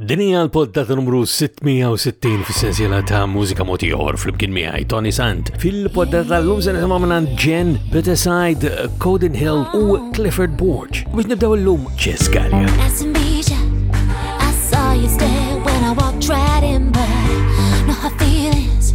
Din hija l-poddata numru 660 fis-sensiela ta' mużika moti oħor flimkien miegħi Tony Sant. Fil-poddata tal-lum se nisimgħu minn Jen, Betaside, Coden Hill u Clifford Borge. Biex nibdew illum Ċeskalja. I saw you stare when I walked right in, but no hard feelings.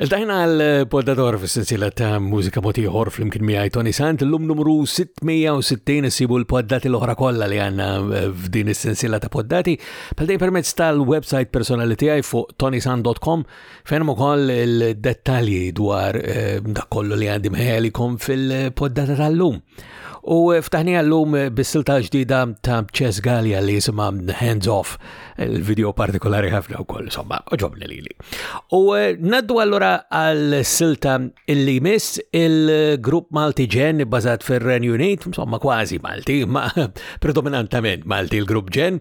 Iltajna għal-poddator f-sensila ta' mużika motiħor fl-imkien miħaj Tony Sant, l-lum numru 660 sibu l-poddati l-oħra kolla li għanna eh, f'din is-sensila ta' poddati, pal-dej permezz tal-website personali tijaj fuq tonysant.com, Ferm ukoll il-dettalji dwar eh, dak kollu li għandi mħelikom fil-poddata tal-lum. U ftaħni għallum bis-silta ġdida ta' Chess Gallia li jisima Hands Off, il-video partikolari ħafna u koll, somma, oġobni li li. U eh, naddu għallura għal-silta illi mis il-grupp Malti ġen bazat fil-Ren Unit, somma kważi Malti, ma predominantament Malti il-grupp ġen,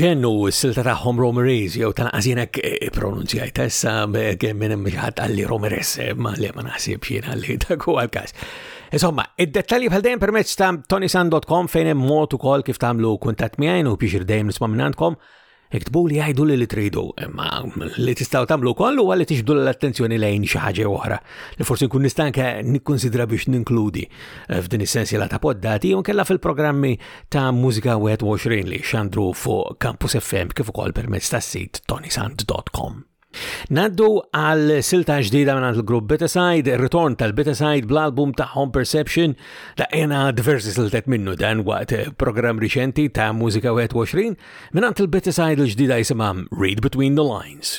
Ġennu s-silta taħħom Romeries, jew ta' għazinek eh, pronunzjajt essa minn mħat għalli Romeres, eh, ma li ma naħsib xina li ta' ku għal-kas. Insomma, id-dettalji bħal dejjem permezz ta' tonisan.com fejn hemm mod ukoll kif tagħmlu kuntatt miegħi u biex dejjem nisma' minn għandkom. Iktbuli jgħiduli li tridu, imma li tistgħu tagħmlu wkoll huwa li tixbdu l-attenzjoni lejn xi ħaġa oħra li forsi nkun nista' anke nikkonsidra biex ninkludi eh, f'din is-sensiela ta' poddati jew nkella fil-programmi ta' Mużika 21 li xandru fuq Campus FM kif ukoll permezz tas-sit tonisant.com. Naddu għal silta ġdida minn il-grupp Bitaside, il-ritorn tal-Bitaside bl-album tagħhom Perception, da jena diversi siltet minnu dan waqt eh, program riċenti ta' Musika 21, minn il-Bitaside l-ġdida jisimam Read Between the Lines.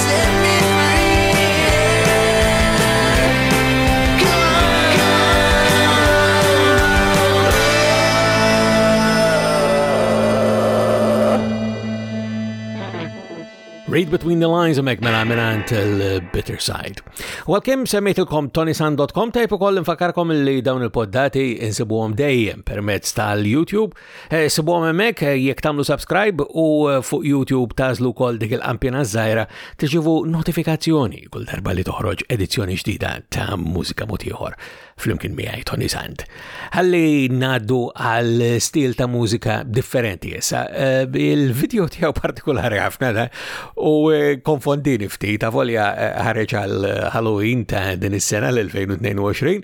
Read Between the Lines u mek mela minant il-Bitter Side. U għal-kem semmejtilkom tonisan.com tajpu koll infakarkom li dawn il-poddati insibuhom dejjem permezz tal-YouTube Eh, sibuhom hemmhekk eh, jekk tagħmlu subscribe u eh, fuq YouTube tażlu wkoll dik il-qampina żgħira tiġivu notifikazzjoni kull darba li toħroġ edizzjoni ġdida ta' mużika motiħor flimkien miegħi Tony Sand. Ħalli ngħaddu għal stil ta' mużika differenti issa. Il-video tiegħu partikolari ħafna da u konfondini ftit ta' volja ħareġ għal Halloween ta' din is-sena l-2022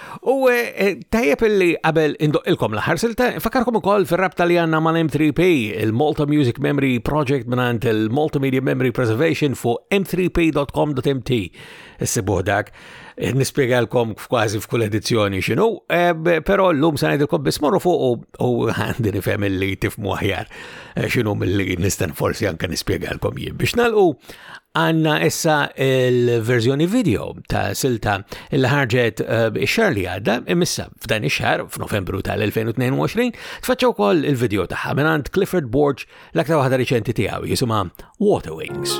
U eh, eh, tajjeb illi qabel indoqilkom l-aħħar silta, fakarkom ukoll fir-rabta li għandna ma' M3P, il-Malta Music Memory Project mingħand il-Multimedia Memory Preservation fuq m3p.com.mt. Issibuh dak, eh, nispjegalkom kważi f'kull edizzjoni x'inhu, però llum se ngħidilkom biss morru fuq u għandi nifhem illi tifmu aħjar x'inhu milli nista' forsi anke nispjegalkom jien. Biex nagħlqu Għanna issa il-verżjoni video ta' silta li ħarġet eh, xar li għadda, imissa f'dan ix-xar, f'Novembru tal-2022, tfaċċa wkoll il-video ta' minn Clifford Borg l-aktar waħda riċenti tiegħu jisimha Water Wings.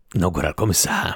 Nawguralkom is-saħħa.